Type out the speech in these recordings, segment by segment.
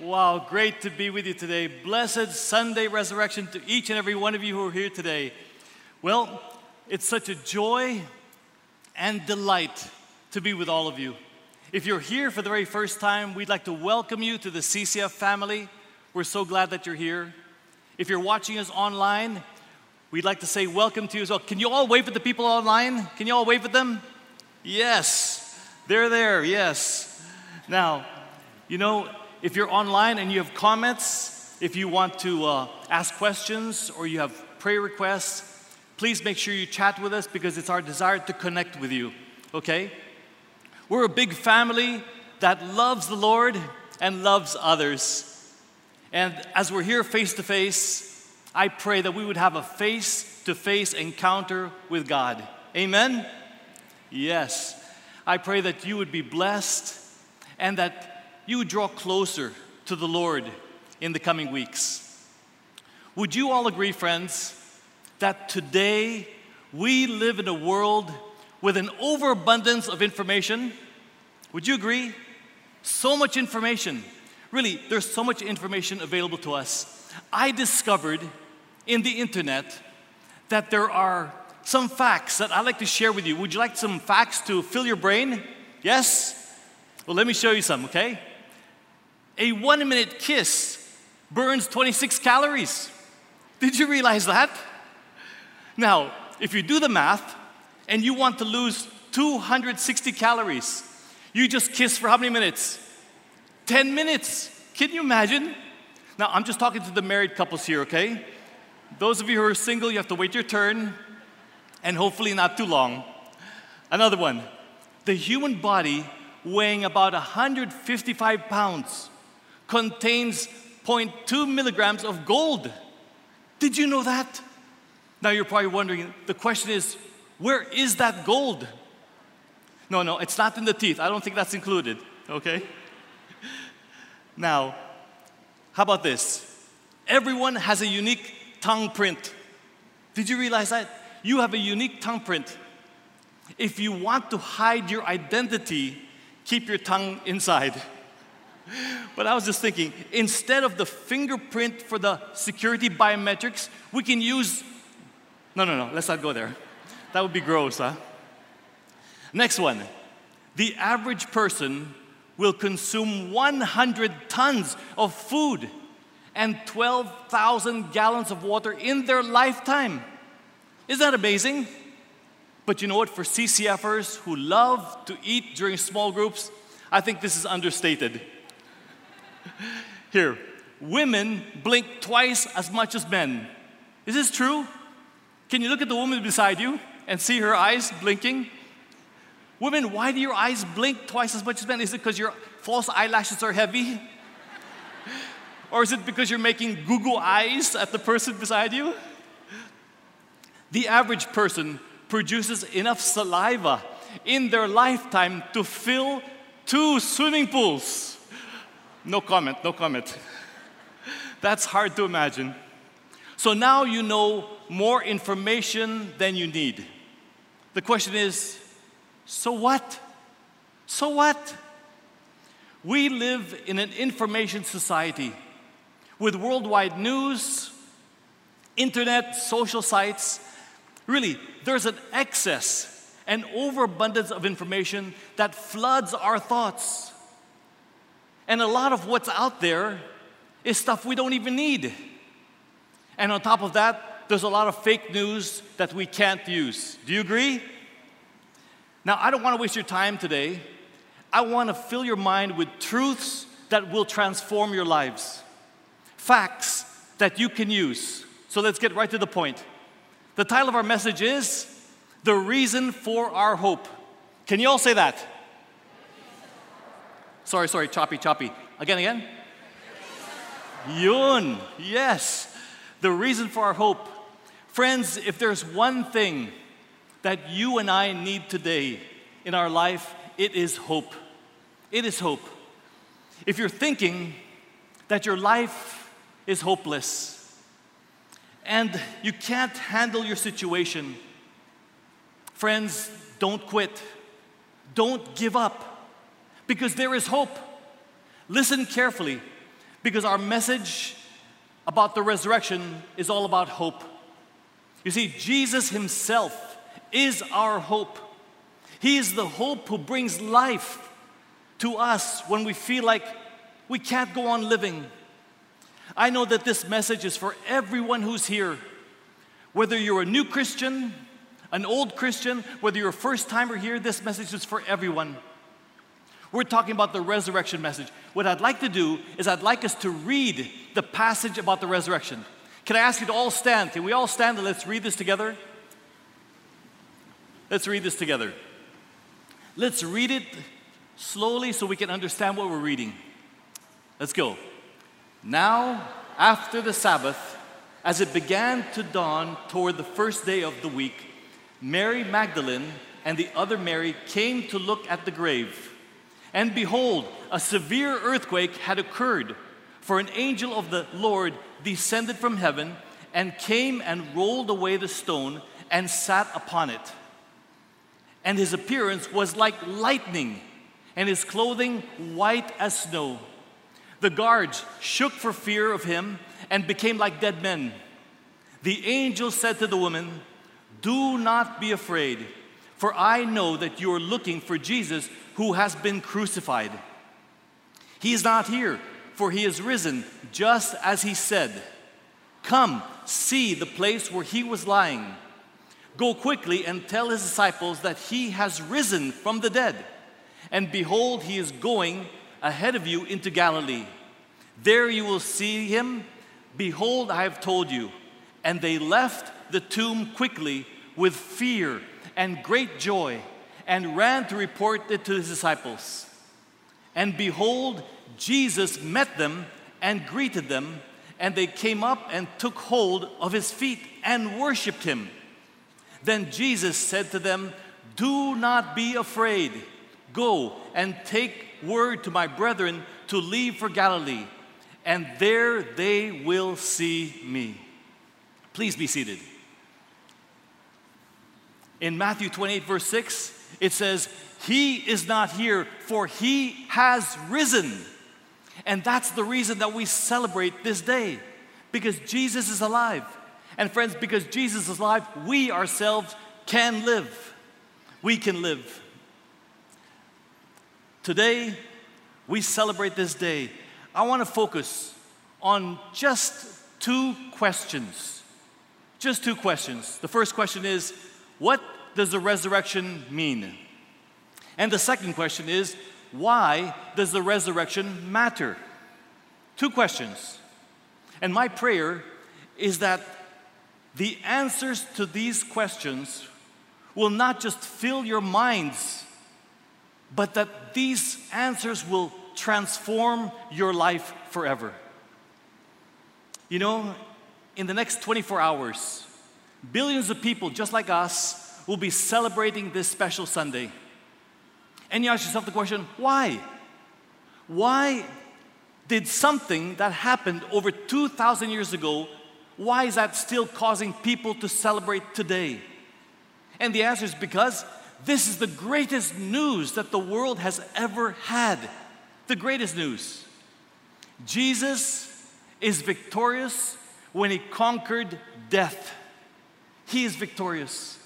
Wow, great to be with you today. Blessed Sunday resurrection to each and every one of you who are here today. Well, it's such a joy and delight to be with all of you. If you're here for the very first time, we'd like to welcome you to the CCF family. We're so glad that you're here. If you're watching us online, we'd like to say welcome to you as well. Can you all wave at the people online? Can you all wave at them? Yes, they're there, yes. Now, you know, if you're online and you have comments, if you want to uh, ask questions or you have prayer requests, please make sure you chat with us because it's our desire to connect with you, okay? We're a big family that loves the Lord and loves others. And as we're here face to face, I pray that we would have a face to face encounter with God. Amen? Yes. I pray that you would be blessed and that you would draw closer to the Lord in the coming weeks. Would you all agree, friends, that today we live in a world with an overabundance of information? Would you agree? So much information. Really, there's so much information available to us. I discovered in the internet that there are some facts that I'd like to share with you. Would you like some facts to fill your brain? Yes? Well, let me show you some, okay? A one minute kiss burns 26 calories. Did you realize that? Now, if you do the math and you want to lose 260 calories, you just kiss for how many minutes? 10 minutes. Can you imagine? Now, I'm just talking to the married couples here, okay? Those of you who are single, you have to wait your turn and hopefully not too long. Another one the human body weighing about 155 pounds contains 0.2 milligrams of gold. Did you know that? Now you're probably wondering the question is, where is that gold? No, no, it's not in the teeth. I don't think that's included, okay? Now, how about this? Everyone has a unique tongue print. Did you realize that? You have a unique tongue print. If you want to hide your identity, keep your tongue inside. But I was just thinking, instead of the fingerprint for the security biometrics, we can use. No, no, no, let's not go there. That would be gross, huh? Next one. The average person will consume 100 tons of food and 12,000 gallons of water in their lifetime. Isn't that amazing? But you know what? For CCFers who love to eat during small groups, I think this is understated. Here, women blink twice as much as men. Is this true? Can you look at the woman beside you and see her eyes blinking? Women, why do your eyes blink twice as much as men? Is it because your false eyelashes are heavy? or is it because you're making Google eyes at the person beside you? The average person produces enough saliva in their lifetime to fill two swimming pools. No comment, no comment. That's hard to imagine. So now you know more information than you need. The question is so what? So what? We live in an information society with worldwide news, internet, social sites. Really, there's an excess and overabundance of information that floods our thoughts. And a lot of what's out there is stuff we don't even need. And on top of that, there's a lot of fake news that we can't use. Do you agree? Now, I don't want to waste your time today. I want to fill your mind with truths that will transform your lives, facts that you can use. So let's get right to the point. The title of our message is The Reason for Our Hope. Can you all say that? Sorry, sorry, choppy, choppy. Again, again. Yun, yes. The reason for our hope. Friends, if there's one thing that you and I need today in our life, it is hope. It is hope. If you're thinking that your life is hopeless and you can't handle your situation, friends, don't quit. Don't give up because there is hope. Listen carefully. because our message about the resurrection is all about hope. You see, Jesus Himself is our hope. He is the hope who brings life to us when we feel like we can't go on living. I know that this message is for everyone who's here. Whether you're a new Christian, an old Christian, whether you're a first timer here, this message is for everyone. We're talking about the resurrection message. What I'd like to do is I'd like us to read the passage about the resurrection. Can I ask you to all stand? Can we all stand and let's read this together? Let's read this together. Let's read it slowly so we can understand what we're reading. Let's go. Now, after the Sabbath, as it began to dawn toward the first day of the week, Mary Magdalene and the other Mary came to look at the grave. And behold, a severe earthquake had occurred, for an angel of the Lord descended from heaven and came and rolled away the stone and sat upon it. And his appearance was like lightning, and his clothing white as snow. The guards shook for fear of him and became like dead men. The angel said to the woman, Do not be afraid, for I know that you are looking for Jesus who has been crucified. He is not here, for he is risen, just as he said. Come, see the place where he was lying. Go quickly and tell his disciples that he has risen from the dead. And behold, he is going ahead of you into Galilee. There you will see him. Behold, I have told you. And they left the tomb quickly with fear and great joy and ran to report it to his disciples. And behold, Jesus met them and greeted them, and they came up and took hold of his feet and worshiped him. Then Jesus said to them, Do not be afraid. Go and take word to my brethren to leave for Galilee, and there they will see me. Please be seated. In Matthew 28, verse 6, it says, He is not here, for He has risen. And that's the reason that we celebrate this day, because Jesus is alive. And friends, because Jesus is alive, we ourselves can live. We can live. Today, we celebrate this day. I want to focus on just two questions. Just two questions. The first question is What does the resurrection mean? And the second question is Why does the resurrection matter? Two questions. And my prayer is that the answers to these questions will not just fill your minds, but that these answers will transform your life forever. You know, in the next 24 hours, billions of people just like us will be celebrating this special Sunday. And you ask yourself the question why? Why did something that happened over 2,000 years ago why is that still causing people to celebrate today? And the answer is because this is the greatest news that the world has ever had. The greatest news. Jesus is victorious when he conquered death. He is victorious.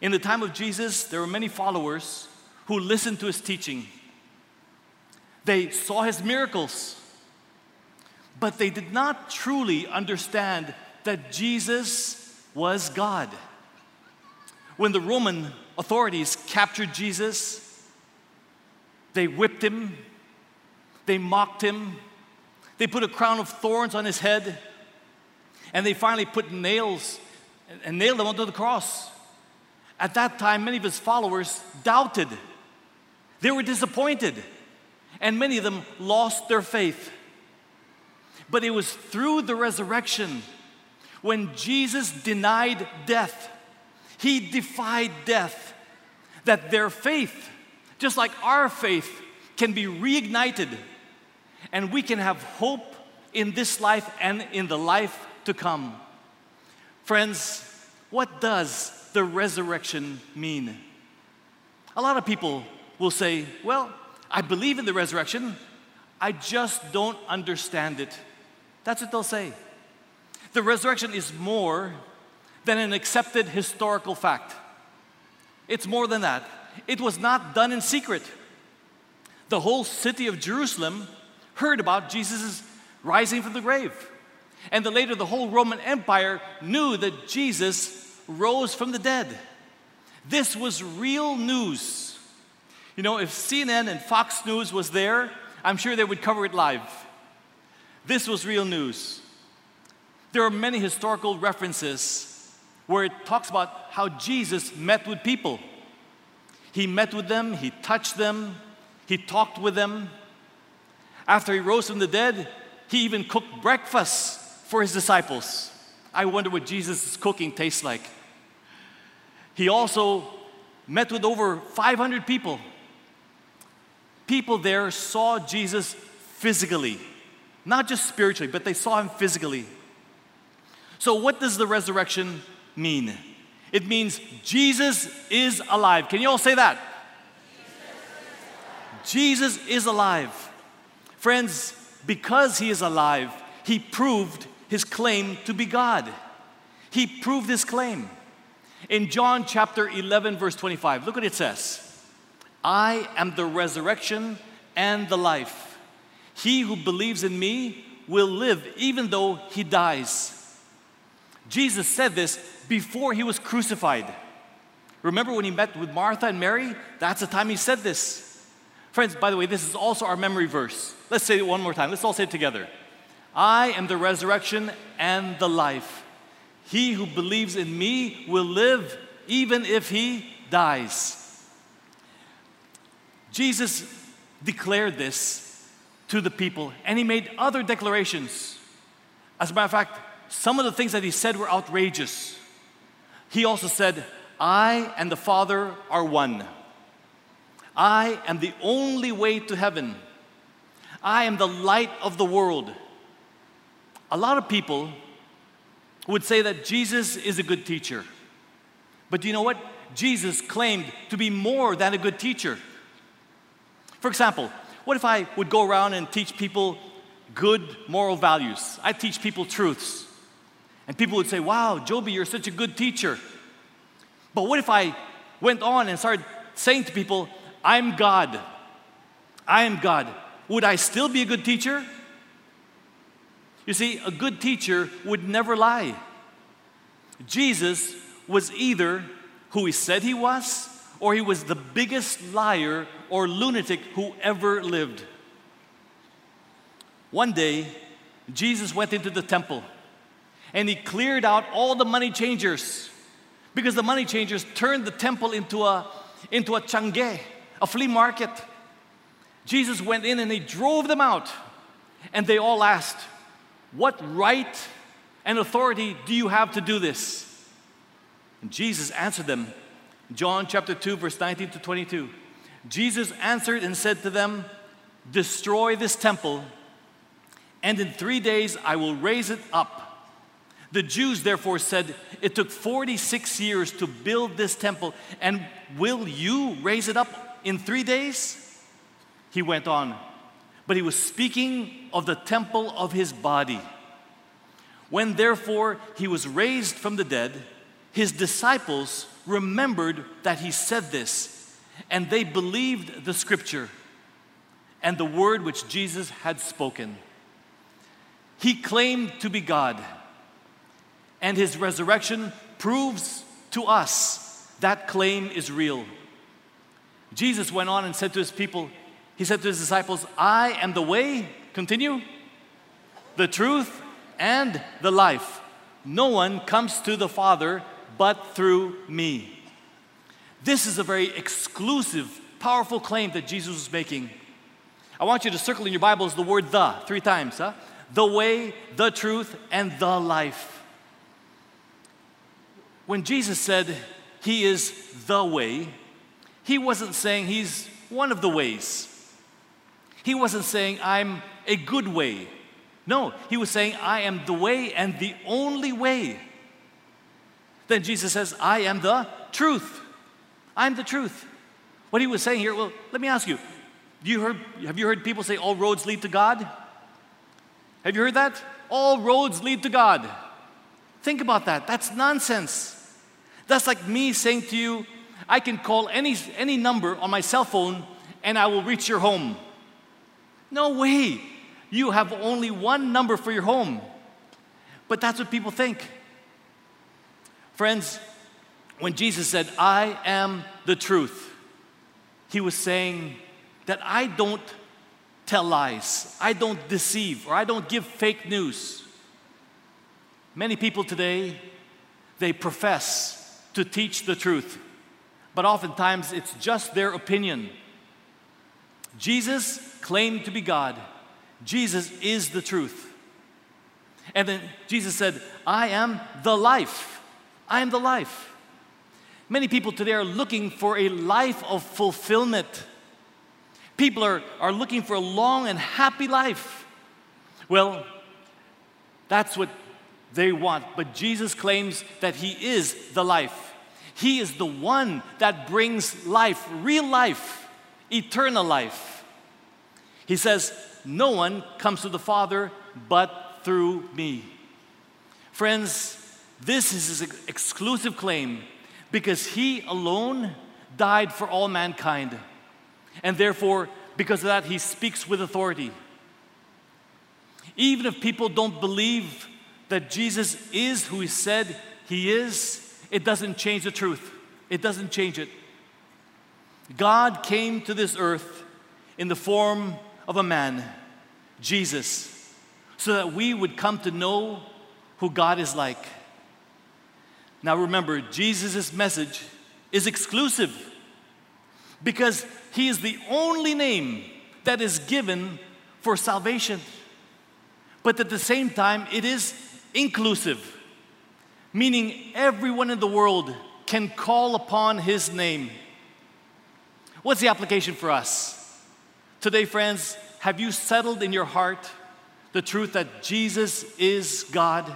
In the time of Jesus, there were many followers who listened to his teaching. They saw his miracles but they did not truly understand that Jesus was God. When the Roman authorities captured Jesus, they whipped him, they mocked him, they put a crown of thorns on his head, and they finally put nails and nailed him onto the cross. At that time, many of his followers doubted. They were disappointed, and many of them lost their faith. But it was through the resurrection when Jesus denied death, he defied death, that their faith, just like our faith, can be reignited and we can have hope in this life and in the life to come. Friends, what does the resurrection mean? A lot of people will say, Well, I believe in the resurrection. I just don't understand it. That's what they'll say. The resurrection is more than an accepted historical fact. It's more than that. It was not done in secret. The whole city of Jerusalem heard about Jesus' rising from the grave. And later, the whole Roman Empire knew that Jesus rose from the dead. This was real news. You know, if CNN and Fox News was there, I'm sure they would cover it live. This was real news. There are many historical references where it talks about how Jesus met with people. He met with them, he touched them, he talked with them. After he rose from the dead, he even cooked breakfast for his disciples. I wonder what Jesus' cooking tastes like. He also met with over 500 people. People there saw Jesus physically, not just spiritually, but they saw him physically. So, what does the resurrection mean? It means Jesus is alive. Can you all say that? Jesus is alive. Friends, because he is alive, he proved his claim to be God. He proved his claim. In John chapter 11, verse 25, look what it says I am the resurrection and the life. He who believes in me will live even though he dies. Jesus said this before he was crucified. Remember when he met with Martha and Mary? That's the time he said this. Friends, by the way, this is also our memory verse. Let's say it one more time. Let's all say it together. I am the resurrection and the life. He who believes in me will live even if he dies. Jesus declared this to the people and he made other declarations. As a matter of fact, some of the things that he said were outrageous. He also said, I and the Father are one. I am the only way to heaven. I am the light of the world. A lot of people would say that Jesus is a good teacher. But do you know what? Jesus claimed to be more than a good teacher. For example, what if I would go around and teach people good moral values? I teach people truths. And people would say, Wow, Joby, you're such a good teacher. But what if I went on and started saying to people, I'm God? I am God. Would I still be a good teacher? You see, a good teacher would never lie. Jesus was either who he said he was, or he was the biggest liar or lunatic who ever lived. One day, Jesus went into the temple and he cleared out all the money changers because the money changers turned the temple into a, into a change, a flea market. Jesus went in and he drove them out, and they all asked, What right and authority do you have to do this? And Jesus answered them, John chapter 2, verse 19 to 22. Jesus answered and said to them, Destroy this temple, and in three days I will raise it up. The Jews therefore said, It took 46 years to build this temple, and will you raise it up in three days? He went on, but he was speaking of the temple of his body. When therefore he was raised from the dead, his disciples remembered that he said this, and they believed the scripture and the word which Jesus had spoken. He claimed to be God and his resurrection proves to us that claim is real. Jesus went on and said to his people, He said to his disciples, I am the way, continue, the truth, and the life. No one comes to the Father but through me. This is a very exclusive, powerful claim that Jesus was making. I want you to circle in your Bibles the word the three times. Huh? The way, the truth, and the life. When Jesus said he is the way, he wasn't saying he's one of the ways. He wasn't saying I'm a good way. No, he was saying I am the way and the only way. Then Jesus says, I am the truth. I'm the truth. What he was saying here, well, let me ask you You heard, have you heard people say all roads lead to God? Have you heard that? All roads lead to God. Think about that. That's nonsense. That's like me saying to you, I can call any, any number on my cell phone and I will reach your home. No way. You have only one number for your home. But that's what people think. Friends, when Jesus said, I am the truth, he was saying that I don't tell lies, I don't deceive, or I don't give fake news. Many people today, they profess to teach the truth, but oftentimes it's just their opinion. Jesus claimed to be God. Jesus is the truth. And then Jesus said, I am the life. I am the life. Many people today are looking for a life of fulfillment. People are, are looking for a long and happy life. Well, that's what they want. But Jesus claims that He is the life. He is the one that brings life, real life, eternal life. He says, No one comes to the Father but through me. Friends, this is his exclusive claim because he alone died for all mankind. And therefore, because of that, he speaks with authority. Even if people don't believe that Jesus is who he said he is, it doesn't change the truth. It doesn't change it. God came to this earth in the form of a man, Jesus, so that we would come to know who God is like. Now remember, Jesus' message is exclusive because he is the only name that is given for salvation. But at the same time, it is inclusive, meaning everyone in the world can call upon his name. What's the application for us? Today, friends, have you settled in your heart the truth that Jesus is God?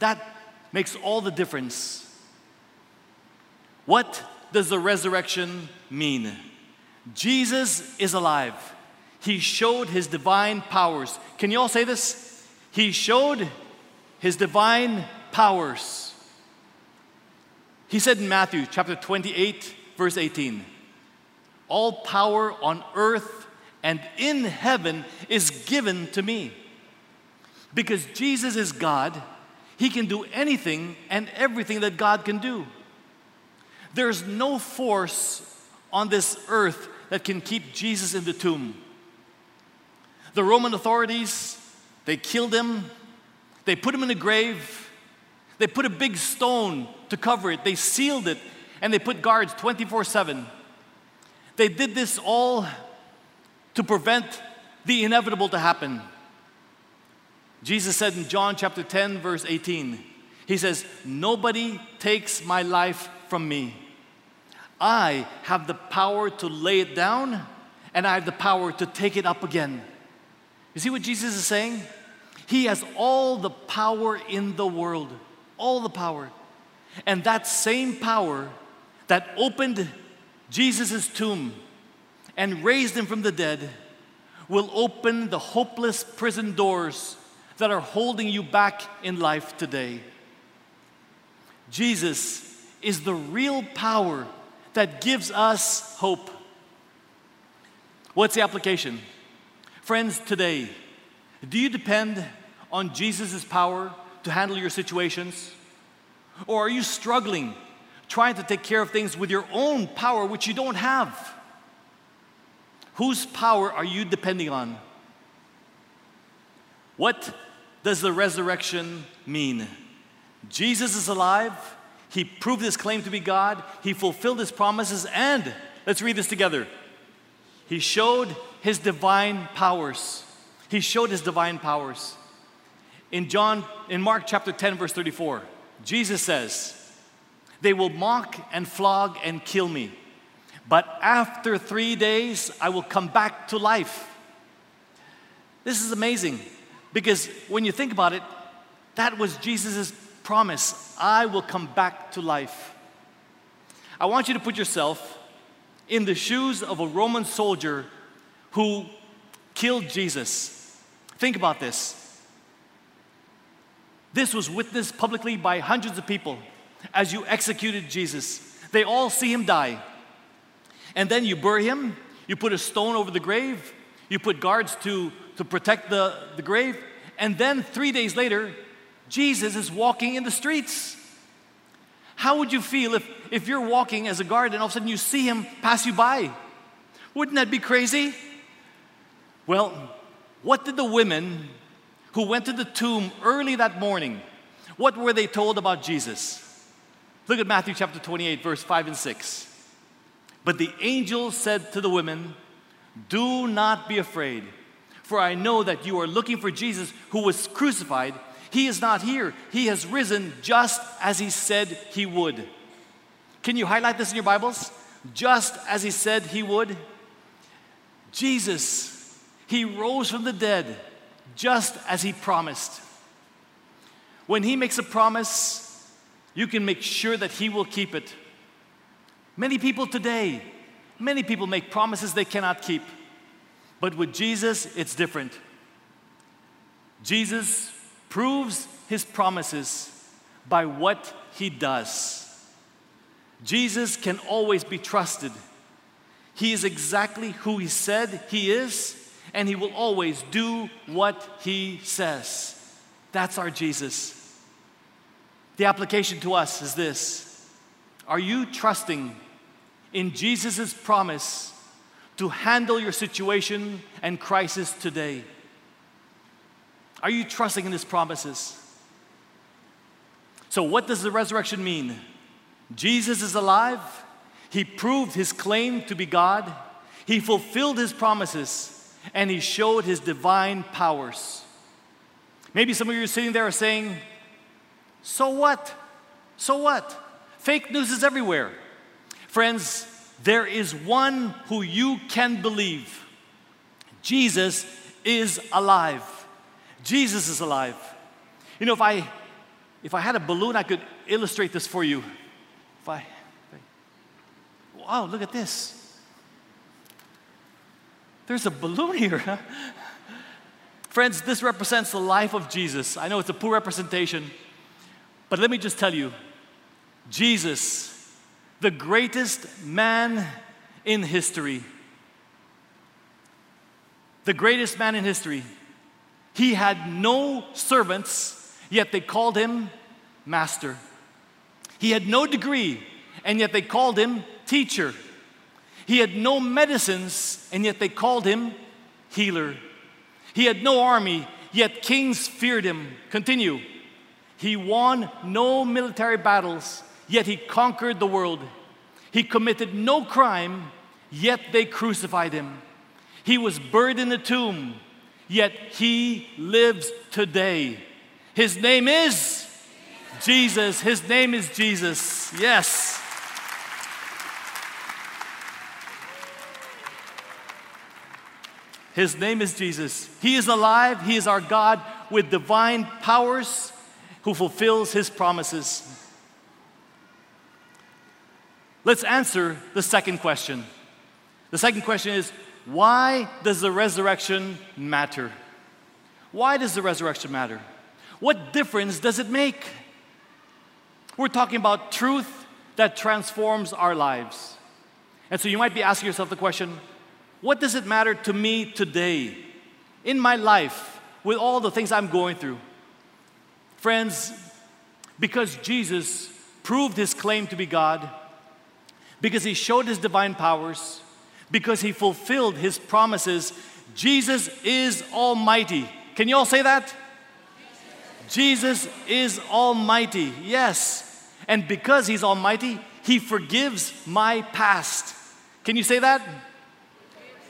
That makes all the difference. What does the resurrection mean? Jesus is alive. He showed his divine powers. Can you all say this? He showed his divine powers. He said in Matthew chapter 28, verse 18, All power on earth and in heaven is given to me. Because Jesus is God, he can do anything and everything that God can do. There's no force on this earth that can keep Jesus in the tomb. The Roman authorities, they killed him, they put him in a grave, they put a big stone to cover it, they sealed it, and they put guards 24 7. They did this all to prevent the inevitable to happen. Jesus said in John chapter 10, verse 18, He says, Nobody takes my life from me. I have the power to lay it down, and I have the power to take it up again. You see what Jesus is saying? He has all the power in the world, all the power. And that same power that opened Jesus' tomb and raised him from the dead will open the hopeless prison doors that are holding you back in life today. Jesus is the real power that gives us hope. What's the application? Friends, today, do you depend on Jesus' power to handle your situations? Or are you struggling trying to take care of things with your own power, which you don't have? Whose power are you depending on? What does the resurrection mean? Jesus is alive. He proved his claim to be God. He fulfilled his promises. And let's read this together. He showed his divine powers. He showed his divine powers. In John, in Mark chapter 10, verse 34, Jesus says, They will mock and flog and kill me, but after three days I will come back to life. This is amazing. Because when you think about it, that was Jesus' promise I will come back to life. I want you to put yourself in the shoes of a Roman soldier who killed Jesus. Think about this. This was witnessed publicly by hundreds of people as you executed Jesus. They all see him die. And then you bury him, you put a stone over the grave, you put guards to, to protect the, the grave, and then three days later, Jesus is walking in the streets. How would you feel if, if you're walking as a guard and all of a sudden you see him pass you by? Wouldn't that be crazy? Well, what did the women who went to the tomb early that morning, what were they told about Jesus? Look at Matthew chapter 28, verse 5 and 6. But the angel said to the women, Do not be afraid, for I know that you are looking for Jesus who was crucified. He is not here, he has risen just as he said he would. Can you highlight this in your Bibles? Just as he said he would. Jesus, he rose from the dead just as he promised. When he makes a promise, you can make sure that he will keep it. Many people today, many people make promises they cannot keep. But with Jesus, it's different. Jesus proves his promises by what he does. Jesus can always be trusted. He is exactly who he said he is, and he will always do what he says. That's our Jesus. The application to us is this Are you trusting in Jesus' promise to handle your situation and crisis today? Are you trusting in His promises? So, what does the resurrection mean? Jesus is alive. He proved his claim to be God. He fulfilled his promises and he showed his divine powers. Maybe some of you are sitting there are saying, So what? So what? Fake news is everywhere. Friends, there is one who you can believe. Jesus is alive. Jesus is alive. You know, if I if I had a balloon, I could illustrate this for you. If I, if I wow, look at this. There's a balloon here. Friends, this represents the life of Jesus. I know it's a poor representation, but let me just tell you Jesus the greatest man in history. The greatest man in history. He had no servants, yet they called him master. He had no degree, and yet they called him teacher. He had no medicines, and yet they called him healer. He had no army, yet kings feared him. Continue. He won no military battles, yet he conquered the world. He committed no crime, yet they crucified him. He was buried in the tomb, yet he lives today. His name is Jesus. His name is Jesus. Yes. His name is Jesus. He is alive. He is our God with divine powers who fulfills his promises. Let's answer the second question. The second question is why does the resurrection matter? Why does the resurrection matter? What difference does it make? We're talking about truth that transforms our lives. And so you might be asking yourself the question what does it matter to me today in my life with all the things I'm going through? Friends, because Jesus proved his claim to be God, because he showed his divine powers, because he fulfilled his promises. Jesus is almighty. Can you all say that? Jesus is almighty. Yes. And because he's almighty, he forgives my past. Can you say that?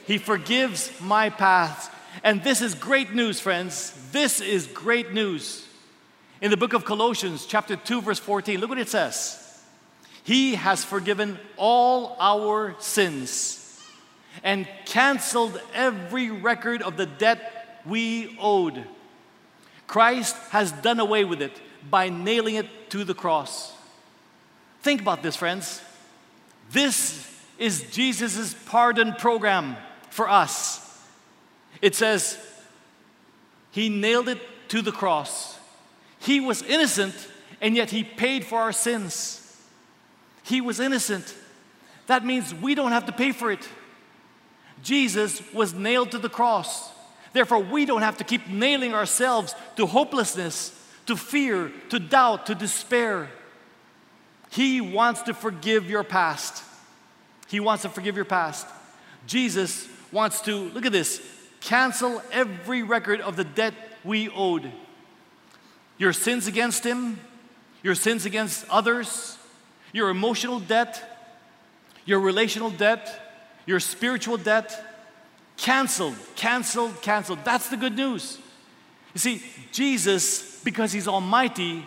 He forgives my past. And this is great news, friends. This is great news. In the book of Colossians, chapter 2, verse 14, look what it says. He has forgiven all our sins and canceled every record of the debt we owed. Christ has done away with it by nailing it to the cross. Think about this, friends. This is Jesus' pardon program for us. It says, He nailed it to the cross. He was innocent, and yet He paid for our sins. He was innocent. That means we don't have to pay for it. Jesus was nailed to the cross. Therefore, we don't have to keep nailing ourselves to hopelessness, to fear, to doubt, to despair. He wants to forgive your past. He wants to forgive your past. Jesus wants to, look at this, cancel every record of the debt we owed. Your sins against Him, your sins against others, your emotional debt, your relational debt, your spiritual debt, canceled, canceled, canceled. That's the good news. You see, Jesus, because He's Almighty,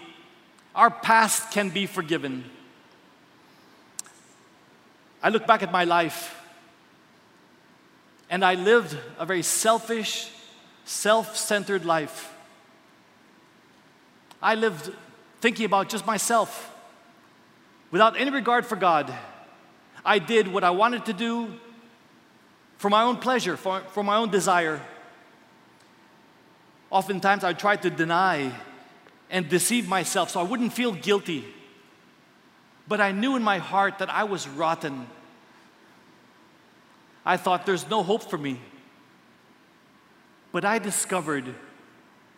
our past can be forgiven. I look back at my life and I lived a very selfish, self centered life. I lived thinking about just myself without any regard for God. I did what I wanted to do for my own pleasure, for, for my own desire. Oftentimes, I tried to deny and deceive myself so I wouldn't feel guilty. But I knew in my heart that I was rotten. I thought there's no hope for me. But I discovered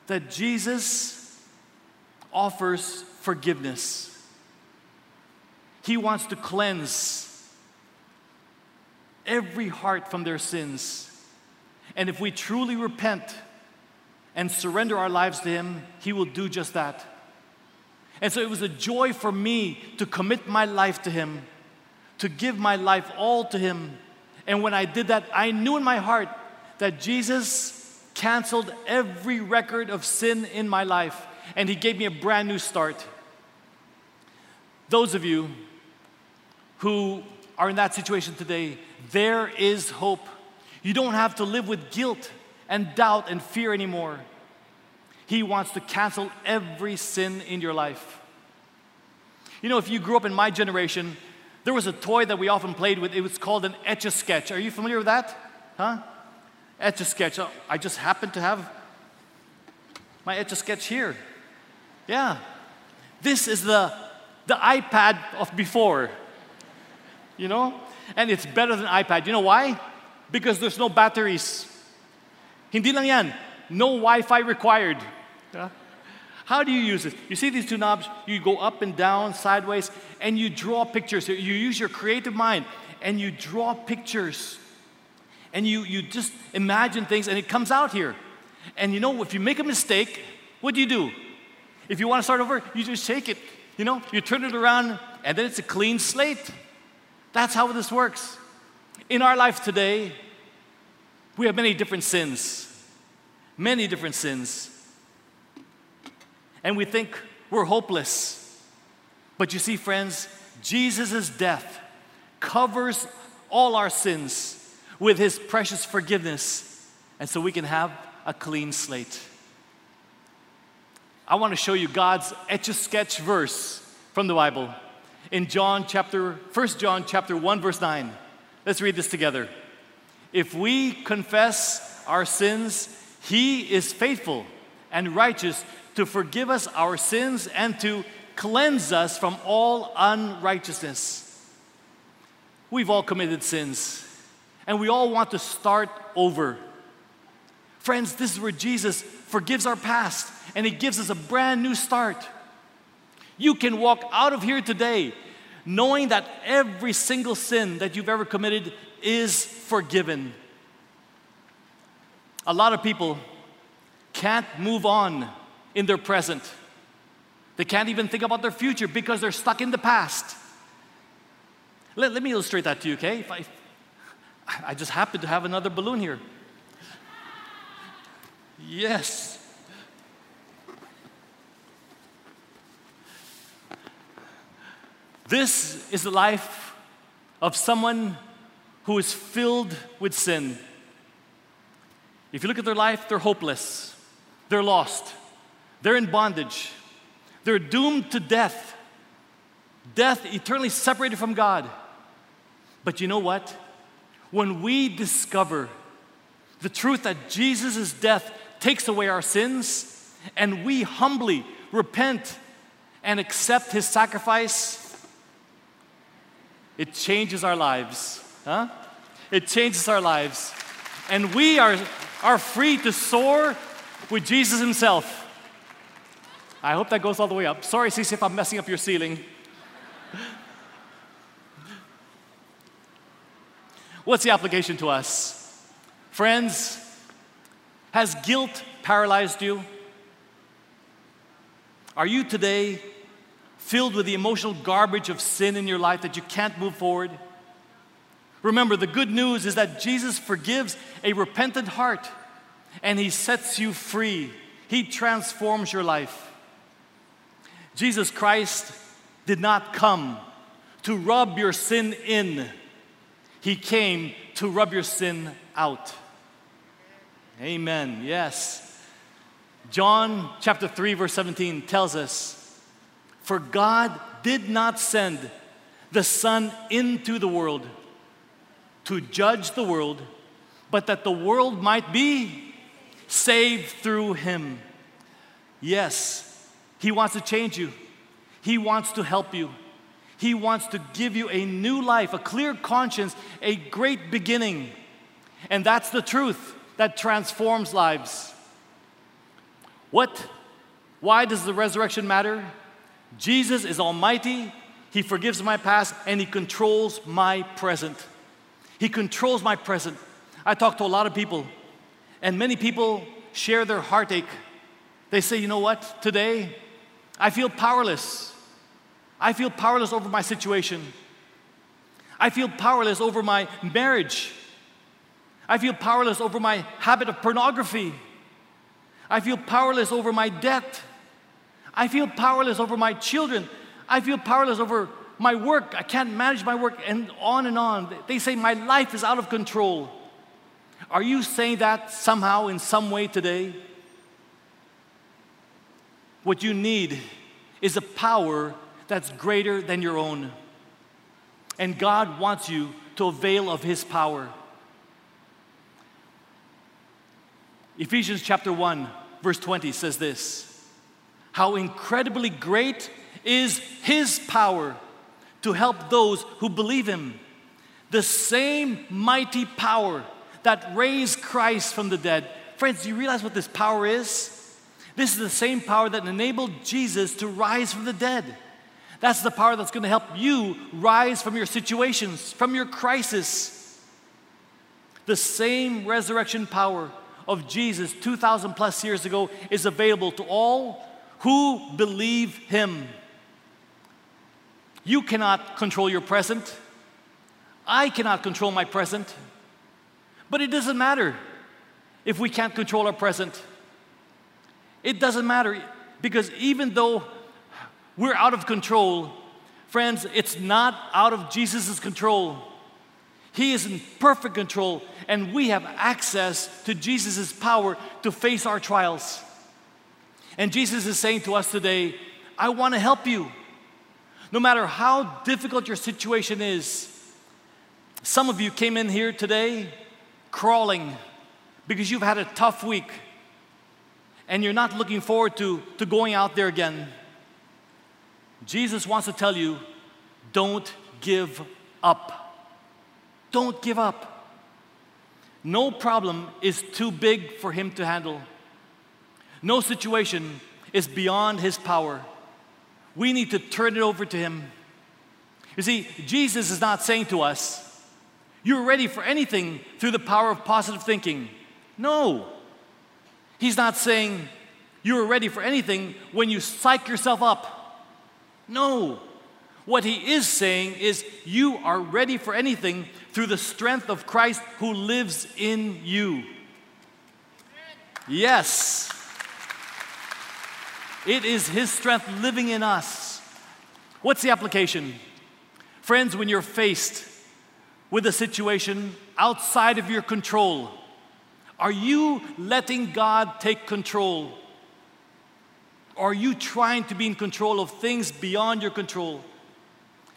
that Jesus offers forgiveness. He wants to cleanse every heart from their sins. And if we truly repent and surrender our lives to Him, He will do just that. And so it was a joy for me to commit my life to Him, to give my life all to Him. And when I did that, I knew in my heart that Jesus canceled every record of sin in my life and He gave me a brand new start. Those of you who are in that situation today, there is hope. You don't have to live with guilt and doubt and fear anymore. He wants to cancel every sin in your life. You know, if you grew up in my generation, there was a toy that we often played with. It was called an etch a sketch. Are you familiar with that? Huh? Etch a sketch. Oh, I just happen to have my etch a sketch here. Yeah. This is the, the iPad of before. You know? And it's better than iPad. You know why? Because there's no batteries. Hindi lang yan. No Wi-Fi required. Yeah? How do you use it? You see these two knobs? You go up and down, sideways, and you draw pictures. You use your creative mind and you draw pictures. And you, you just imagine things and it comes out here. And you know, if you make a mistake, what do you do? If you want to start over, you just shake it. You know, you turn it around and then it's a clean slate. That's how this works. In our life today, we have many different sins, many different sins. And we think we're hopeless. But you see, friends, Jesus' death covers all our sins with his precious forgiveness, and so we can have a clean slate. I want to show you God's etch a sketch verse from the Bible in John chapter 1 John chapter 1 verse 9. Let's read this together. If we confess our sins, he is faithful and righteous to forgive us our sins and to cleanse us from all unrighteousness. We've all committed sins and we all want to start over. Friends, this is where Jesus forgives our past and he gives us a brand new start. You can walk out of here today knowing that every single sin that you've ever committed is forgiven. A lot of people can't move on in their present. They can't even think about their future because they're stuck in the past. Let, let me illustrate that to you, okay? If I, I just happen to have another balloon here. Yes. This is the life of someone who is filled with sin. If you look at their life, they're hopeless, they're lost, they're in bondage, they're doomed to death, death eternally separated from God. But you know what? When we discover the truth that Jesus' death takes away our sins, and we humbly repent and accept his sacrifice, it changes our lives. Huh? It changes our lives. And we are, are free to soar with Jesus himself. I hope that goes all the way up. Sorry, Cece, if I'm messing up your ceiling. What's the application to us? Friends, has guilt paralyzed you? Are you today filled with the emotional garbage of sin in your life that you can't move forward? Remember, the good news is that Jesus forgives a repentant heart and he sets you free. He transforms your life. Jesus Christ did not come to rub your sin in, he came to rub your sin out. Amen. Yes. John chapter 3, verse 17 tells us, For God did not send the Son into the world to judge the world, but that the world might be saved through him. Yes, He wants to change you, He wants to help you. He wants to give you a new life, a clear conscience, a great beginning. And that's the truth that transforms lives. What? Why does the resurrection matter? Jesus is almighty, He forgives my past, and He controls my present. He controls my present. I talk to a lot of people, and many people share their heartache. They say, you know what, today I feel powerless. I feel powerless over my situation. I feel powerless over my marriage. I feel powerless over my habit of pornography. I feel powerless over my debt. I feel powerless over my children. I feel powerless over my work. I can't manage my work, and on and on. They say my life is out of control. Are you saying that somehow, in some way today? What you need is a power that's greater than your own. And God wants you to avail of His power. Ephesians chapter 1, verse 20 says this How incredibly great is His power to help those who believe Him. The same mighty power that raised Christ from the dead. Friends, do you realize what this power is? This is the same power that enabled Jesus to rise from the dead. That's the power that's going to help you rise from your situations, from your crisis. The same resurrection power of Jesus 2,000 plus years ago is available to all who believe Him. You cannot control your present. I cannot control my present. But it doesn't matter if we can't control our present. It doesn't matter because even though we're out of control, friends, it's not out of Jesus' control. He is in perfect control, and we have access to Jesus' power to face our trials. And Jesus is saying to us today, I want to help you. No matter how difficult your situation is, some of you came in here today crawling because you've had a tough week and you're not looking forward to, to going out there again. Jesus wants to tell you don't give up. Don't give up. No problem is too big for Him to handle. No situation is beyond His power. We need to turn it over to Him. You see, Jesus is not saying to us, You're ready for anything through the power of positive thinking. No. He's not saying, You're ready for anything when you psych yourself up. No. What he is saying is, You are ready for anything through the strength of Christ who lives in you. Yes. It is His strength living in us. What's the application? Friends, when you're faced with a situation outside of your control, are you letting God take control? Are you trying to be in control of things beyond your control?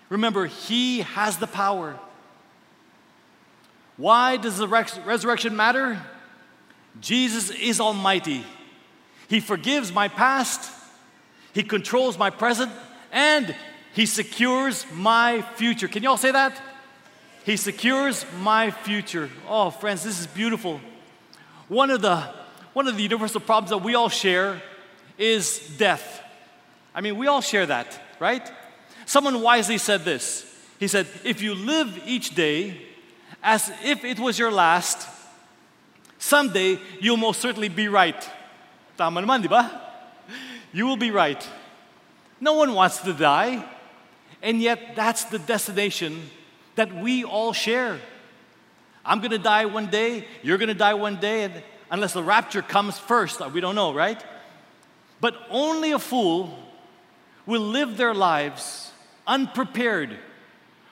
Remember, He has the power. Why does the res- resurrection matter? Jesus is almighty. He forgives my past, He controls my present, and He secures my future. Can you all say that? He secures my future. Oh, friends, this is beautiful. One of the one of the universal problems that we all share is death. I mean, we all share that, right? Someone wisely said this. He said, If you live each day as if it was your last, someday you'll most certainly be right. Tama naman, di ba? You will be right. No one wants to die, and yet that's the destination that we all share. I'm gonna die one day, you're gonna die one day, and unless the rapture comes first, we don't know, right? But only a fool will live their lives unprepared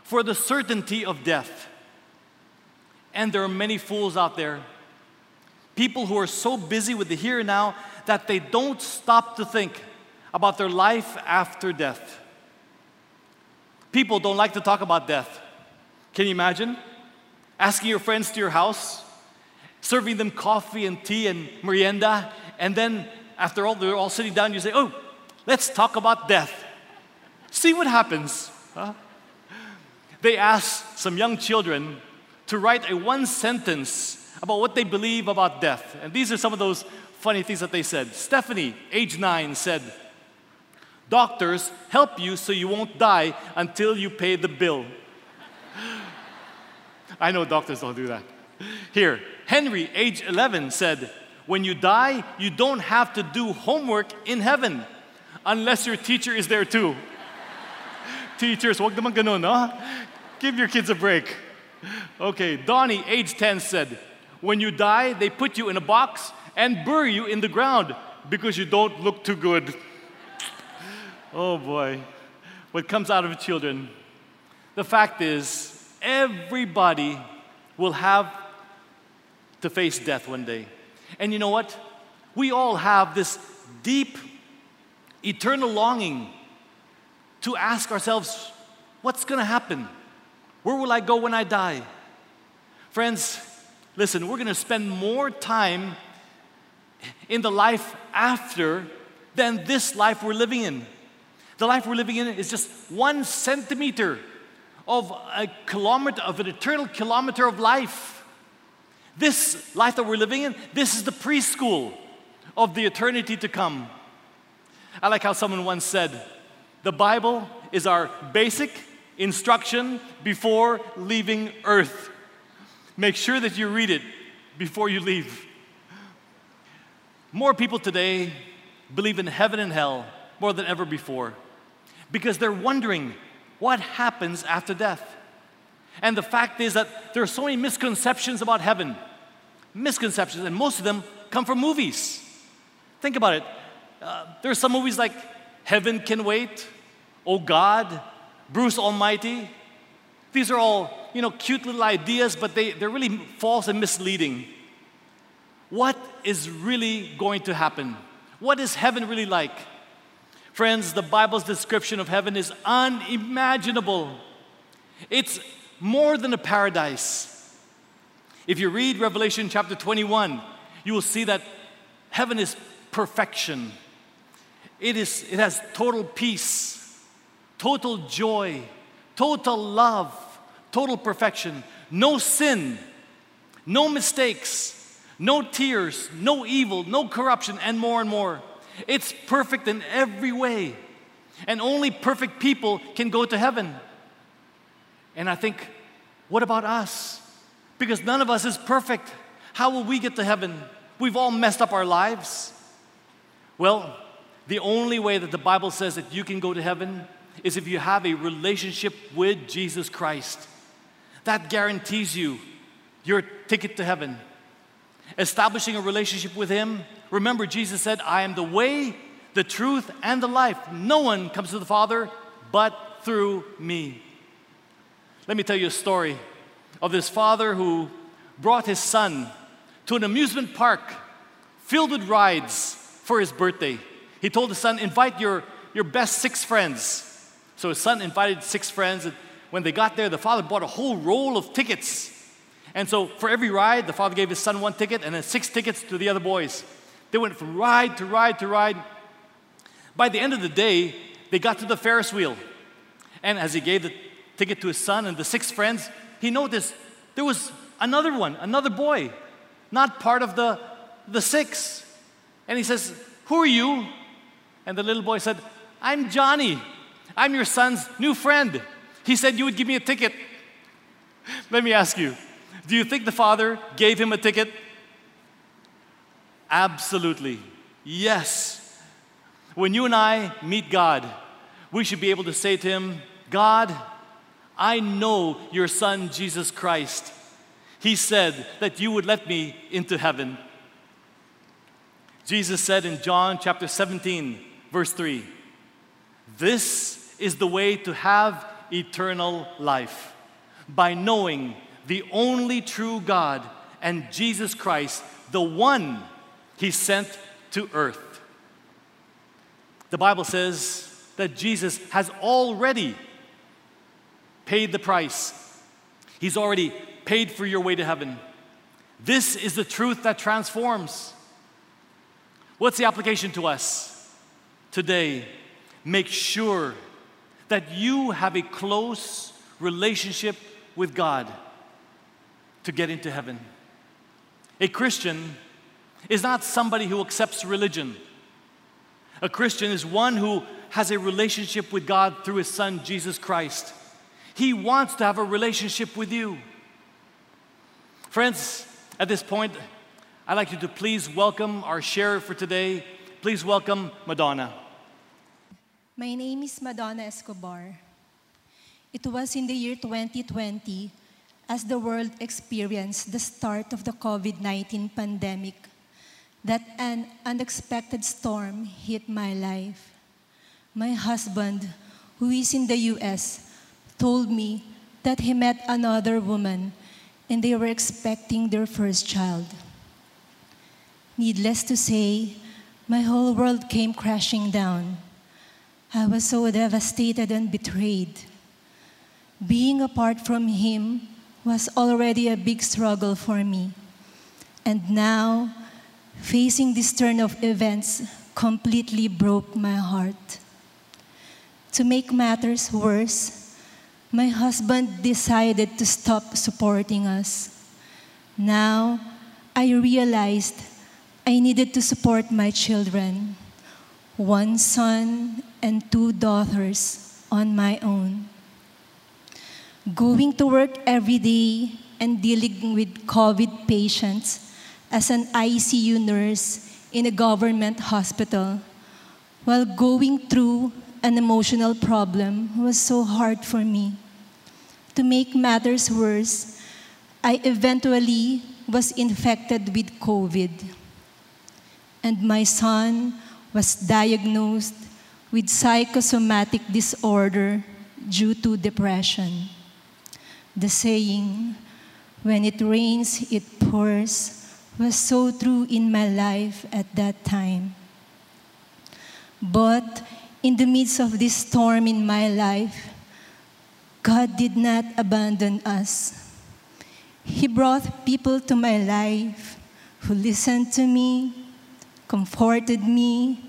for the certainty of death. And there are many fools out there, people who are so busy with the here and now that they don't stop to think about their life after death. People don't like to talk about death. Can you imagine? Asking your friends to your house, serving them coffee and tea and merienda, and then after all, they're all sitting down, you say, Oh, let's talk about death. See what happens. Huh? They ask some young children to write a one sentence about what they believe about death. And these are some of those funny things that they said. Stephanie, age nine, said, Doctors help you so you won't die until you pay the bill. I know doctors don't do that. Here, Henry, age 11, said, When you die, you don't have to do homework in heaven unless your teacher is there too. Teachers, wag naman ganun, no? Give your kids a break. Okay, Donnie, age 10, said, When you die, they put you in a box and bury you in the ground because you don't look too good. Oh boy, what comes out of children. The fact is, everybody will have to face death one day. And you know what? We all have this deep, eternal longing to ask ourselves, what's going to happen? Where will I go when I die? Friends, listen, we're going to spend more time in the life after than this life we're living in. The life we're living in is just one centimeter of a kilometer, of an eternal kilometer of life. This life that we're living in, this is the preschool of the eternity to come. I like how someone once said, the Bible is our basic instruction before leaving earth. Make sure that you read it before you leave. More people today believe in heaven and hell more than ever before because they're wondering what happens after death. And the fact is that there are so many misconceptions about heaven. Misconceptions, and most of them come from movies. Think about it. Uh, there are some movies like Heaven Can Wait, Oh God, Bruce Almighty. These are all, you know, cute little ideas, but they, they're really false and misleading. What is really going to happen? What is heaven really like? Friends, the Bible's description of heaven is unimaginable. It's more than a paradise. If you read Revelation chapter 21, you will see that heaven is perfection. It, is, it has total peace, total joy, total love, total perfection, no sin, no mistakes, no tears, no evil, no corruption, and more and more. It's perfect in every way. And only perfect people can go to heaven. And I think, what about us? Because none of us is perfect. How will we get to heaven? We've all messed up our lives. Well, the only way that the Bible says that you can go to heaven is if you have a relationship with Jesus Christ. That guarantees you your ticket to heaven. Establishing a relationship with Him Remember, Jesus said, I am the way, the truth, and the life. No one comes to the Father but through me. Let me tell you a story of this father who brought his son to an amusement park filled with rides for his birthday. He told his son, Invite your, your best six friends. So his son invited six friends, and when they got there, the father bought a whole roll of tickets. And so for every ride, the father gave his son one ticket and then six tickets to the other boys. They went from ride to ride to ride. By the end of the day, they got to the Ferris wheel. And as he gave the ticket to his son and the six friends, he noticed there was another one, another boy, not part of the, the six. And he says, Who are you? And the little boy said, I'm Johnny. I'm your son's new friend. He said you would give me a ticket. Let me ask you do you think the father gave him a ticket? Absolutely. Yes. When you and I meet God, we should be able to say to him, God, I know your son, Jesus Christ. He said that you would let me into heaven. Jesus said in John chapter 17, verse 3, This is the way to have eternal life by knowing the only true God and Jesus Christ, the one He sent to earth. The Bible says that Jesus has already paid the price, He's already paid for your way to heaven. This is the truth that transforms. What's the application to us today? Make sure that you have a close relationship with God to get into heaven. A Christian is not somebody who accepts religion. A Christian is one who has a relationship with God through his son, Jesus Christ. He wants to have a relationship with you. Friends, at this point, I'd like you to please welcome our sheriff for today. Please welcome Madonna. My name is Madonna Escobar. It was in the year 2020 as the world experienced the start of the COVID 19 pandemic that an unexpected storm hit my life. My husband, who is in the US, told me that he met another woman and they were expecting their first child. Needless to say, my whole world came crashing down. I was so devastated and betrayed. Being apart from him was already a big struggle for me. And now, facing this turn of events completely broke my heart. To make matters worse, my husband decided to stop supporting us. Now, I realized I needed to support my children, one son and two daughters, on my own. Going to work every day and dealing with COVID patients as an ICU nurse in a government hospital while going through an emotional problem was so hard for me. To make matters worse, I eventually was infected with COVID. And my son was diagnosed with psychosomatic disorder due to depression. The saying, when it rains, it pours, was so true in my life at that time. But in the midst of this storm in my life, God did not abandon us. He brought people to my life who listened to me, comforted me,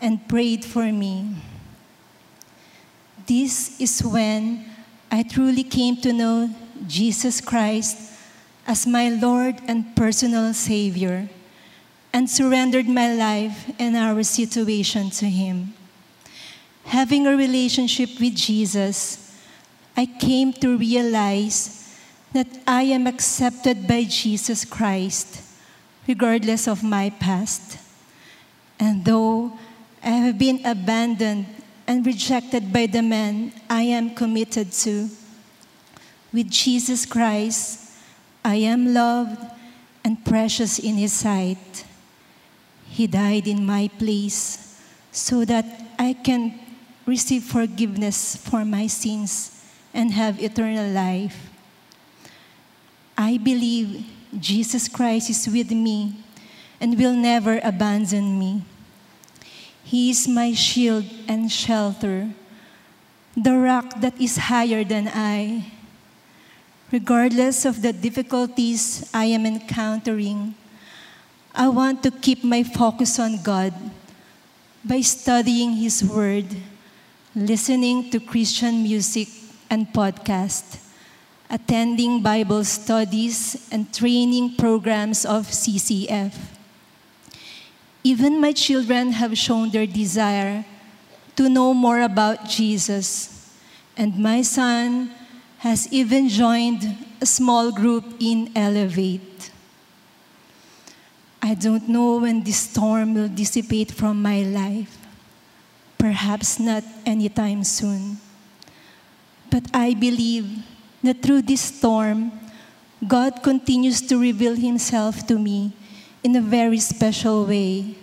and prayed for me. This is when I truly came to know Jesus Christ as my Lord and personal Savior and surrendered my life and our situation to Him. Having a relationship with Jesus, I came to realize that I am accepted by Jesus Christ, regardless of my past. And though I have been abandoned and rejected by the man I am committed to. With Jesus Christ, I am loved and precious in His sight. He died in my place so that I can receive forgiveness for my sins and have eternal life. I believe Jesus Christ is with me and will never abandon me. He is my shield and shelter, the rock that is higher than I. regardless of the difficulties I am encountering, I want to keep my focus on God by studying His Word, listening to Christian music and podcasts, attending Bible studies, and training programs of CCF. Even my children have shown their desire to know more about Jesus, and my son has even joined a small group in Elevate. I don't know when this storm will dissipate from my life. Perhaps not anytime soon. But I believe that through this storm, God continues to reveal Himself to me in a very special way.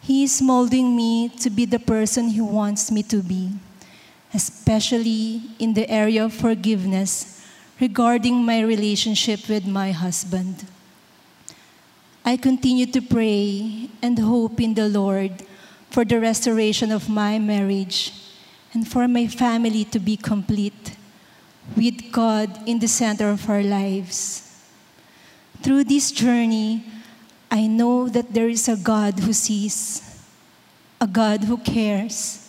He is molding me to be the person He wants me to be, especially in the area of forgiveness regarding my relationship with my husband. I continue to pray and hope in the Lord for the restoration of my marriage and for my family to be complete with God in the center of our lives. Through this journey, I know that there is a God who sees, a God who cares,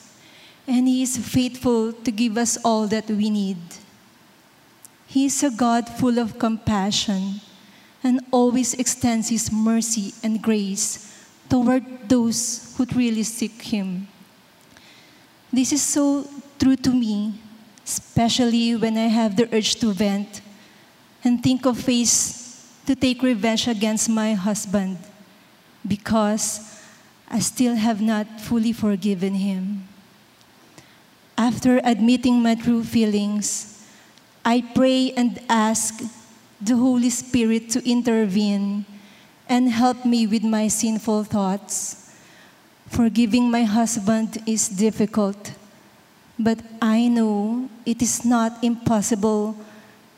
and He is faithful to give us all that we need. He is a God full of compassion and always extends His mercy and grace toward those who really seek Him. This is so true to me, especially when I have the urge to vent and think of ways to take revenge against my husband because I still have not fully forgiven him. After admitting my true feelings, I pray and ask the Holy Spirit to intervene and help me with my sinful thoughts. Forgiving my husband is difficult, but I know it is not impossible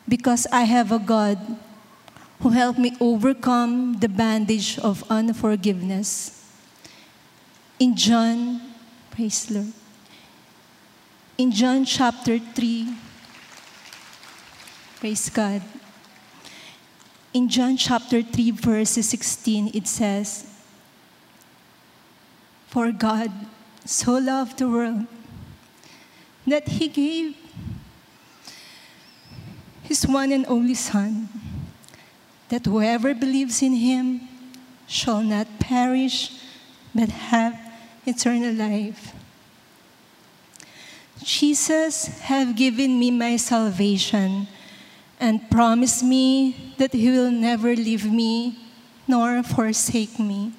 because I have a God who helped me overcome the bandage of unforgiveness. In John, praise Lord. In John chapter 3, praise God. In John chapter 3, verse 16, it says, For God so loved the world that he gave his one and only Son, that whoever believes in him shall not perish but have eternal life. Jesus have given me my salvation and promised me that he will never leave me nor forsake me.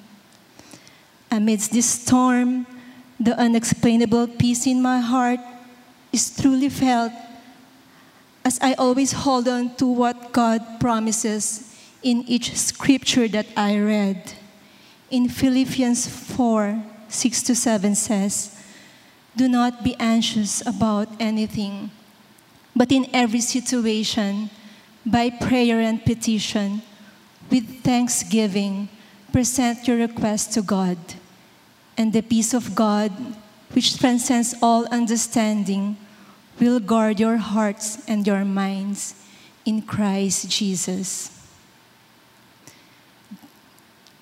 Amidst this storm, the unexplainable peace in my heart is truly felt as I always hold on to what God promises in each scripture that I read. In Philippians 4 6 to 7 says, Do not be anxious about anything, but in every situation, by prayer and petition, with thanksgiving, present your request to God. And the peace of God, which transcends all understanding, will guard your hearts and your minds in Christ Jesus.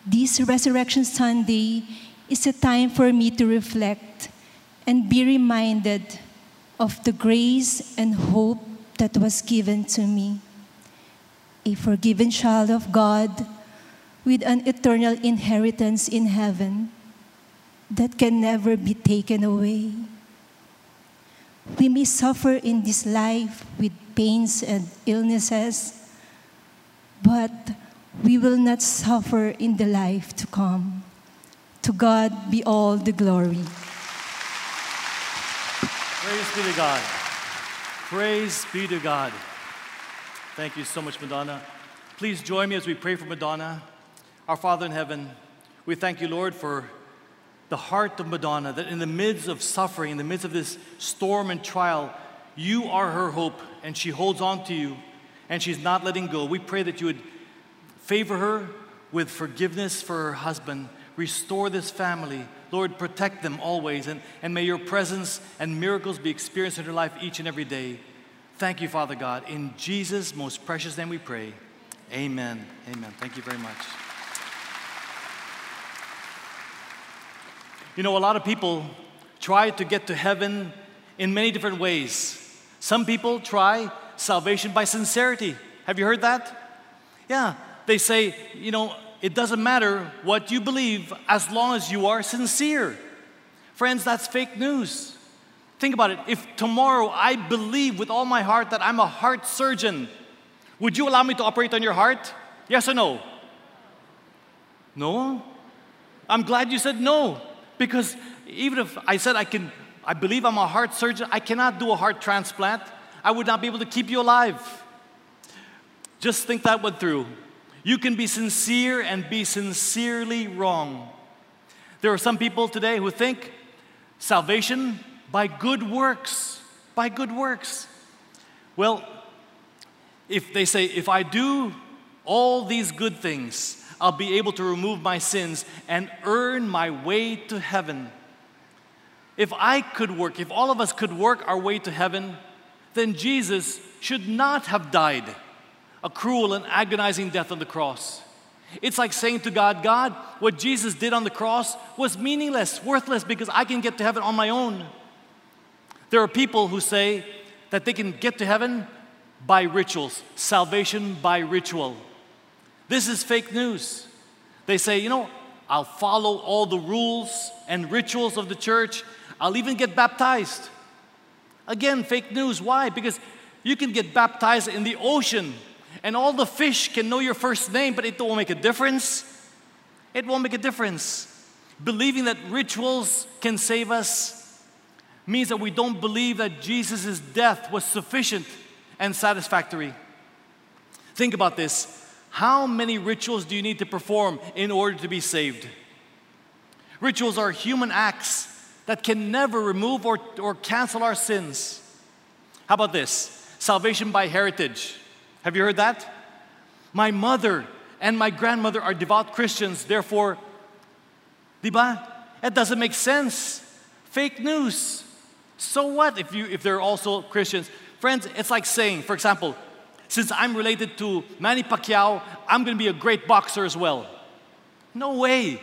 This Resurrection Sunday is a time for me to reflect and be reminded of the grace and hope that was given to me. A forgiven child of God with an eternal inheritance in heaven that can never be taken away. We may suffer in this life with pains and illnesses, but we will not suffer in the life to come. To God be all the glory. Praise be to God. Praise be to God. Thank you so much, Madonna. Please join me as we pray for Madonna. Our Father in heaven, we thank you, Lord, for the heart of Madonna, that in the midst of suffering, in the midst of this storm and trial, you are her hope and she holds on to you and she's not letting go. We pray that you would favor her with forgiveness for her husband, restore this family. Lord, protect them always, and, and may your presence and miracles be experienced in her life each and every day. Thank you, Father God. In Jesus' most precious name we pray. Amen. Amen. Thank you very much. You know, a lot of people try to get to heaven in many different ways. Some people try salvation by sincerity. Have you heard that? Yeah, they say, you know, it doesn't matter what you believe as long as you are sincere. Friends, that's fake news. Think about it. If tomorrow I believe with all my heart that I'm a heart surgeon, would you allow me to operate on your heart? Yes or no? No? I'm glad you said no. Because even if I said I can, I believe I'm a heart surgeon, I cannot do a heart transplant. I would not be able to keep you alive. Just think that one through. You can be sincere and be sincerely wrong. There are some people today who think salvation by good works, by good works. Well, if they say, if I do all these good things, I'll be able to remove my sins and earn my way to heaven. If I could work, if all of us could work our way to heaven, then Jesus should not have died a cruel and agonizing death on the cross. It's like saying to God, God, what Jesus did on the cross was meaningless, worthless, because I can get to heaven on my own. There are people who say that they can get to heaven by rituals, salvation by ritual. This is fake news. They say, you know, I'll follow all the rules and rituals of the church, I'll even get baptized. Again, fake news. Why? Because you can get baptized in the ocean and all the fish can know your first name, but it won't make a difference. It won't make a difference. Believing that rituals can save us means that we don't believe that Jesus' death was sufficient and satisfactory. Think about this. How many rituals do you need to perform in order to be saved? Rituals are human acts that can never remove or, or cancel our sins. How about this? Salvation by heritage. Have you heard that? My mother and my grandmother are devout Christians, therefore, diba? It doesn't make sense. Fake news. So what if you if they're also Christians? Friends, it's like saying, for example, since I'm related to Manny Pacquiao, I'm going to be a great boxer as well. No way.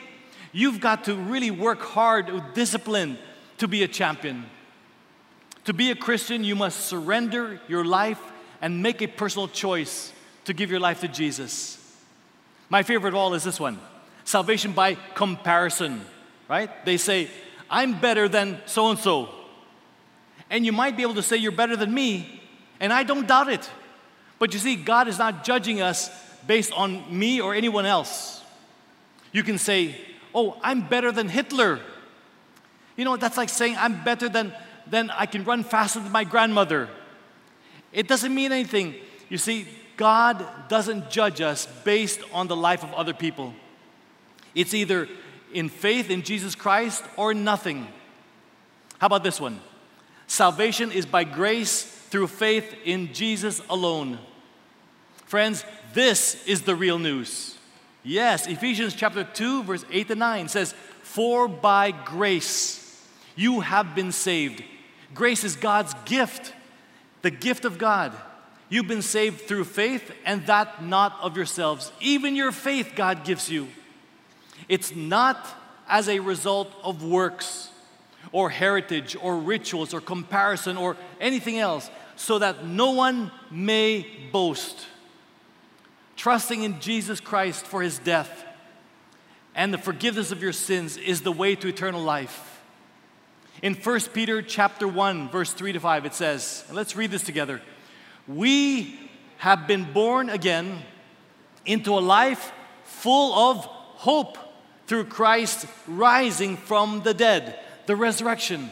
You've got to really work hard with discipline to be a champion. To be a Christian, you must surrender your life and make a personal choice to give your life to Jesus. My favorite of all is this one salvation by comparison, right? They say, I'm better than so and so. And you might be able to say, You're better than me, and I don't doubt it. But you see, God is not judging us based on me or anyone else. You can say, Oh, I'm better than Hitler. You know, that's like saying, I'm better than, than I can run faster than my grandmother. It doesn't mean anything. You see, God doesn't judge us based on the life of other people. It's either in faith in Jesus Christ or nothing. How about this one? Salvation is by grace through faith in Jesus alone. Friends, this is the real news. Yes, Ephesians chapter 2, verse 8 to 9 says, For by grace you have been saved. Grace is God's gift the gift of God. You've been saved through faith, and that not of yourselves. Even your faith, God gives you. It's not as a result of works or heritage or rituals or comparison or anything else, so that no one may boast. Trusting in Jesus Christ for his death and the forgiveness of your sins is the way to eternal life. In 1 Peter chapter 1 verse 3 to 5 it says, let's read this together. We have been born again into a life full of hope through Christ rising from the dead, the resurrection.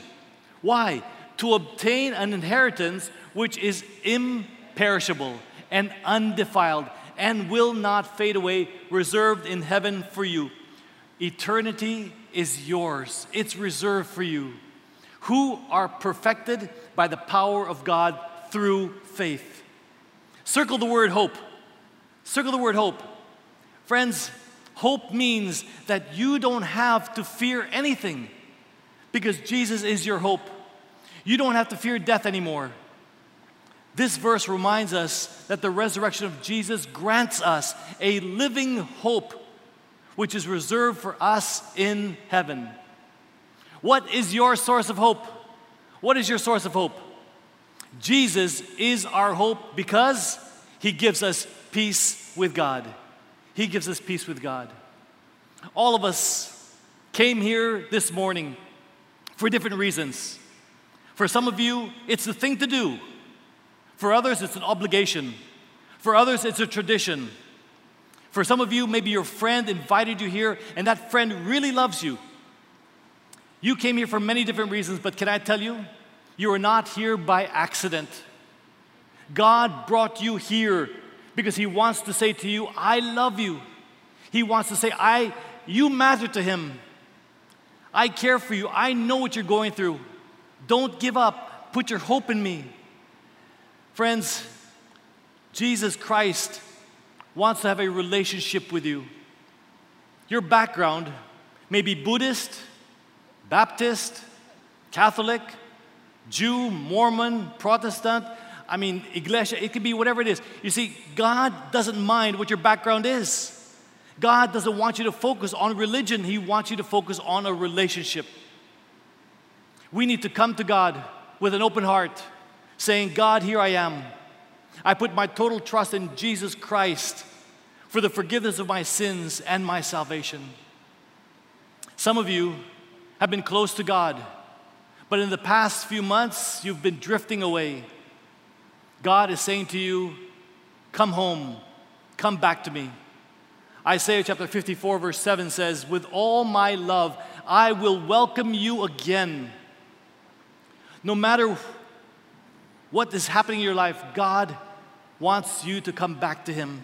Why? To obtain an inheritance which is imperishable and undefiled and will not fade away, reserved in heaven for you. Eternity is yours, it's reserved for you who are perfected by the power of God through faith. Circle the word hope. Circle the word hope. Friends, hope means that you don't have to fear anything because Jesus is your hope. You don't have to fear death anymore. This verse reminds us that the resurrection of Jesus grants us a living hope which is reserved for us in heaven. What is your source of hope? What is your source of hope? Jesus is our hope because he gives us peace with God. He gives us peace with God. All of us came here this morning for different reasons. For some of you, it's the thing to do. For others, it's an obligation. For others, it's a tradition. For some of you, maybe your friend invited you here and that friend really loves you. You came here for many different reasons, but can I tell you, you are not here by accident. God brought you here because He wants to say to you, I love you. He wants to say, I, you matter to Him. I care for you. I know what you're going through. Don't give up. Put your hope in me. Friends, Jesus Christ wants to have a relationship with you. Your background may be Buddhist, Baptist, Catholic, Jew, Mormon, Protestant. I mean, Iglesia, it could be whatever it is. You see, God doesn't mind what your background is. God doesn't want you to focus on religion, He wants you to focus on a relationship. We need to come to God with an open heart saying, God, here I am. I put my total trust in Jesus Christ for the forgiveness of my sins and my salvation. Some of you have been close to God, but in the past few months, you've been drifting away. God is saying to you, Come home, come back to me. Isaiah chapter 54, verse 7 says, With all my love, I will welcome you again. No matter what is happening in your life, God wants you to come back to Him.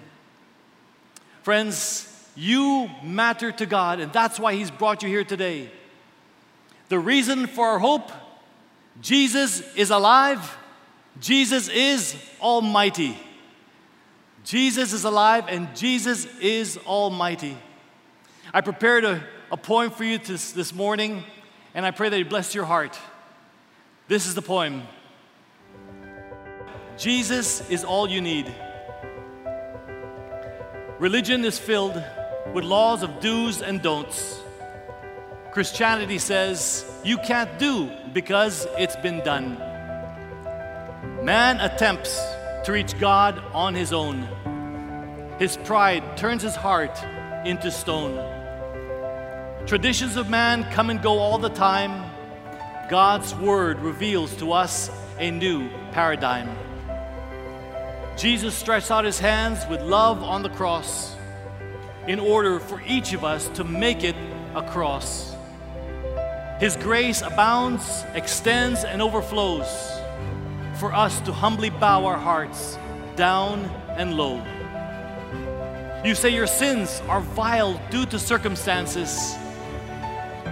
Friends, you matter to God, and that's why He's brought you here today. The reason for our hope Jesus is alive, Jesus is almighty. Jesus is alive, and Jesus is almighty. I prepared a, a poem for you this, this morning, and I pray that it bless your heart. This is the poem. Jesus is all you need. Religion is filled with laws of do's and don'ts. Christianity says you can't do because it's been done. Man attempts to reach God on his own. His pride turns his heart into stone. Traditions of man come and go all the time. God's word reveals to us a new paradigm. Jesus stretched out his hands with love on the cross in order for each of us to make it across. His grace abounds, extends, and overflows for us to humbly bow our hearts down and low. You say your sins are vile due to circumstances.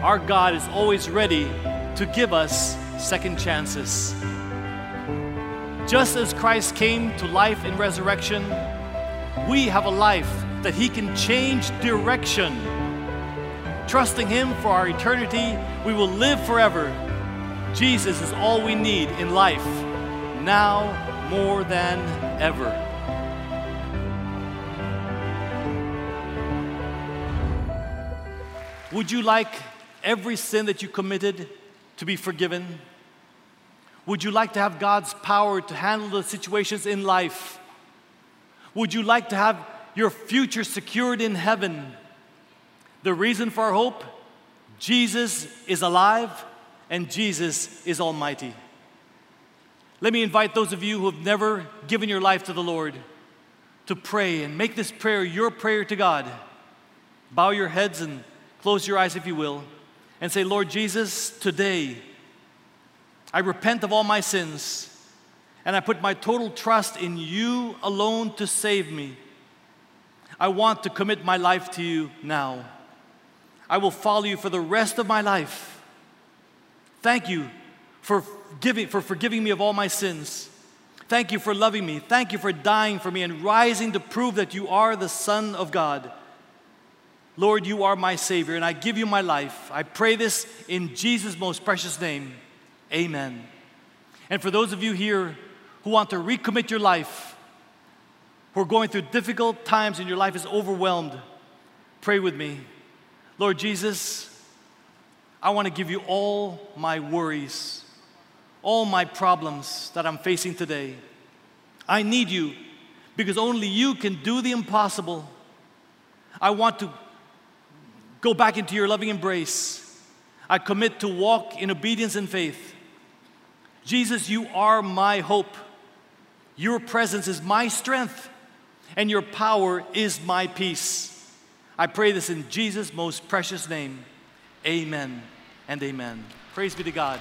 Our God is always ready to give us second chances. Just as Christ came to life in resurrection, we have a life that He can change direction. Trusting Him for our eternity, we will live forever. Jesus is all we need in life, now more than ever. Would you like every sin that you committed to be forgiven? Would you like to have God's power to handle the situations in life? Would you like to have your future secured in heaven? The reason for our hope Jesus is alive and Jesus is almighty. Let me invite those of you who have never given your life to the Lord to pray and make this prayer your prayer to God. Bow your heads and close your eyes if you will, and say, Lord Jesus, today, I repent of all my sins and I put my total trust in you alone to save me. I want to commit my life to you now. I will follow you for the rest of my life. Thank you for, giving, for forgiving me of all my sins. Thank you for loving me. Thank you for dying for me and rising to prove that you are the Son of God. Lord, you are my Savior, and I give you my life. I pray this in Jesus' most precious name. Amen. And for those of you here who want to recommit your life, who are going through difficult times and your life is overwhelmed, pray with me. Lord Jesus, I want to give you all my worries, all my problems that I'm facing today. I need you because only you can do the impossible. I want to go back into your loving embrace. I commit to walk in obedience and faith. Jesus, you are my hope. Your presence is my strength, and your power is my peace. I pray this in Jesus' most precious name. Amen and amen. Praise be to God.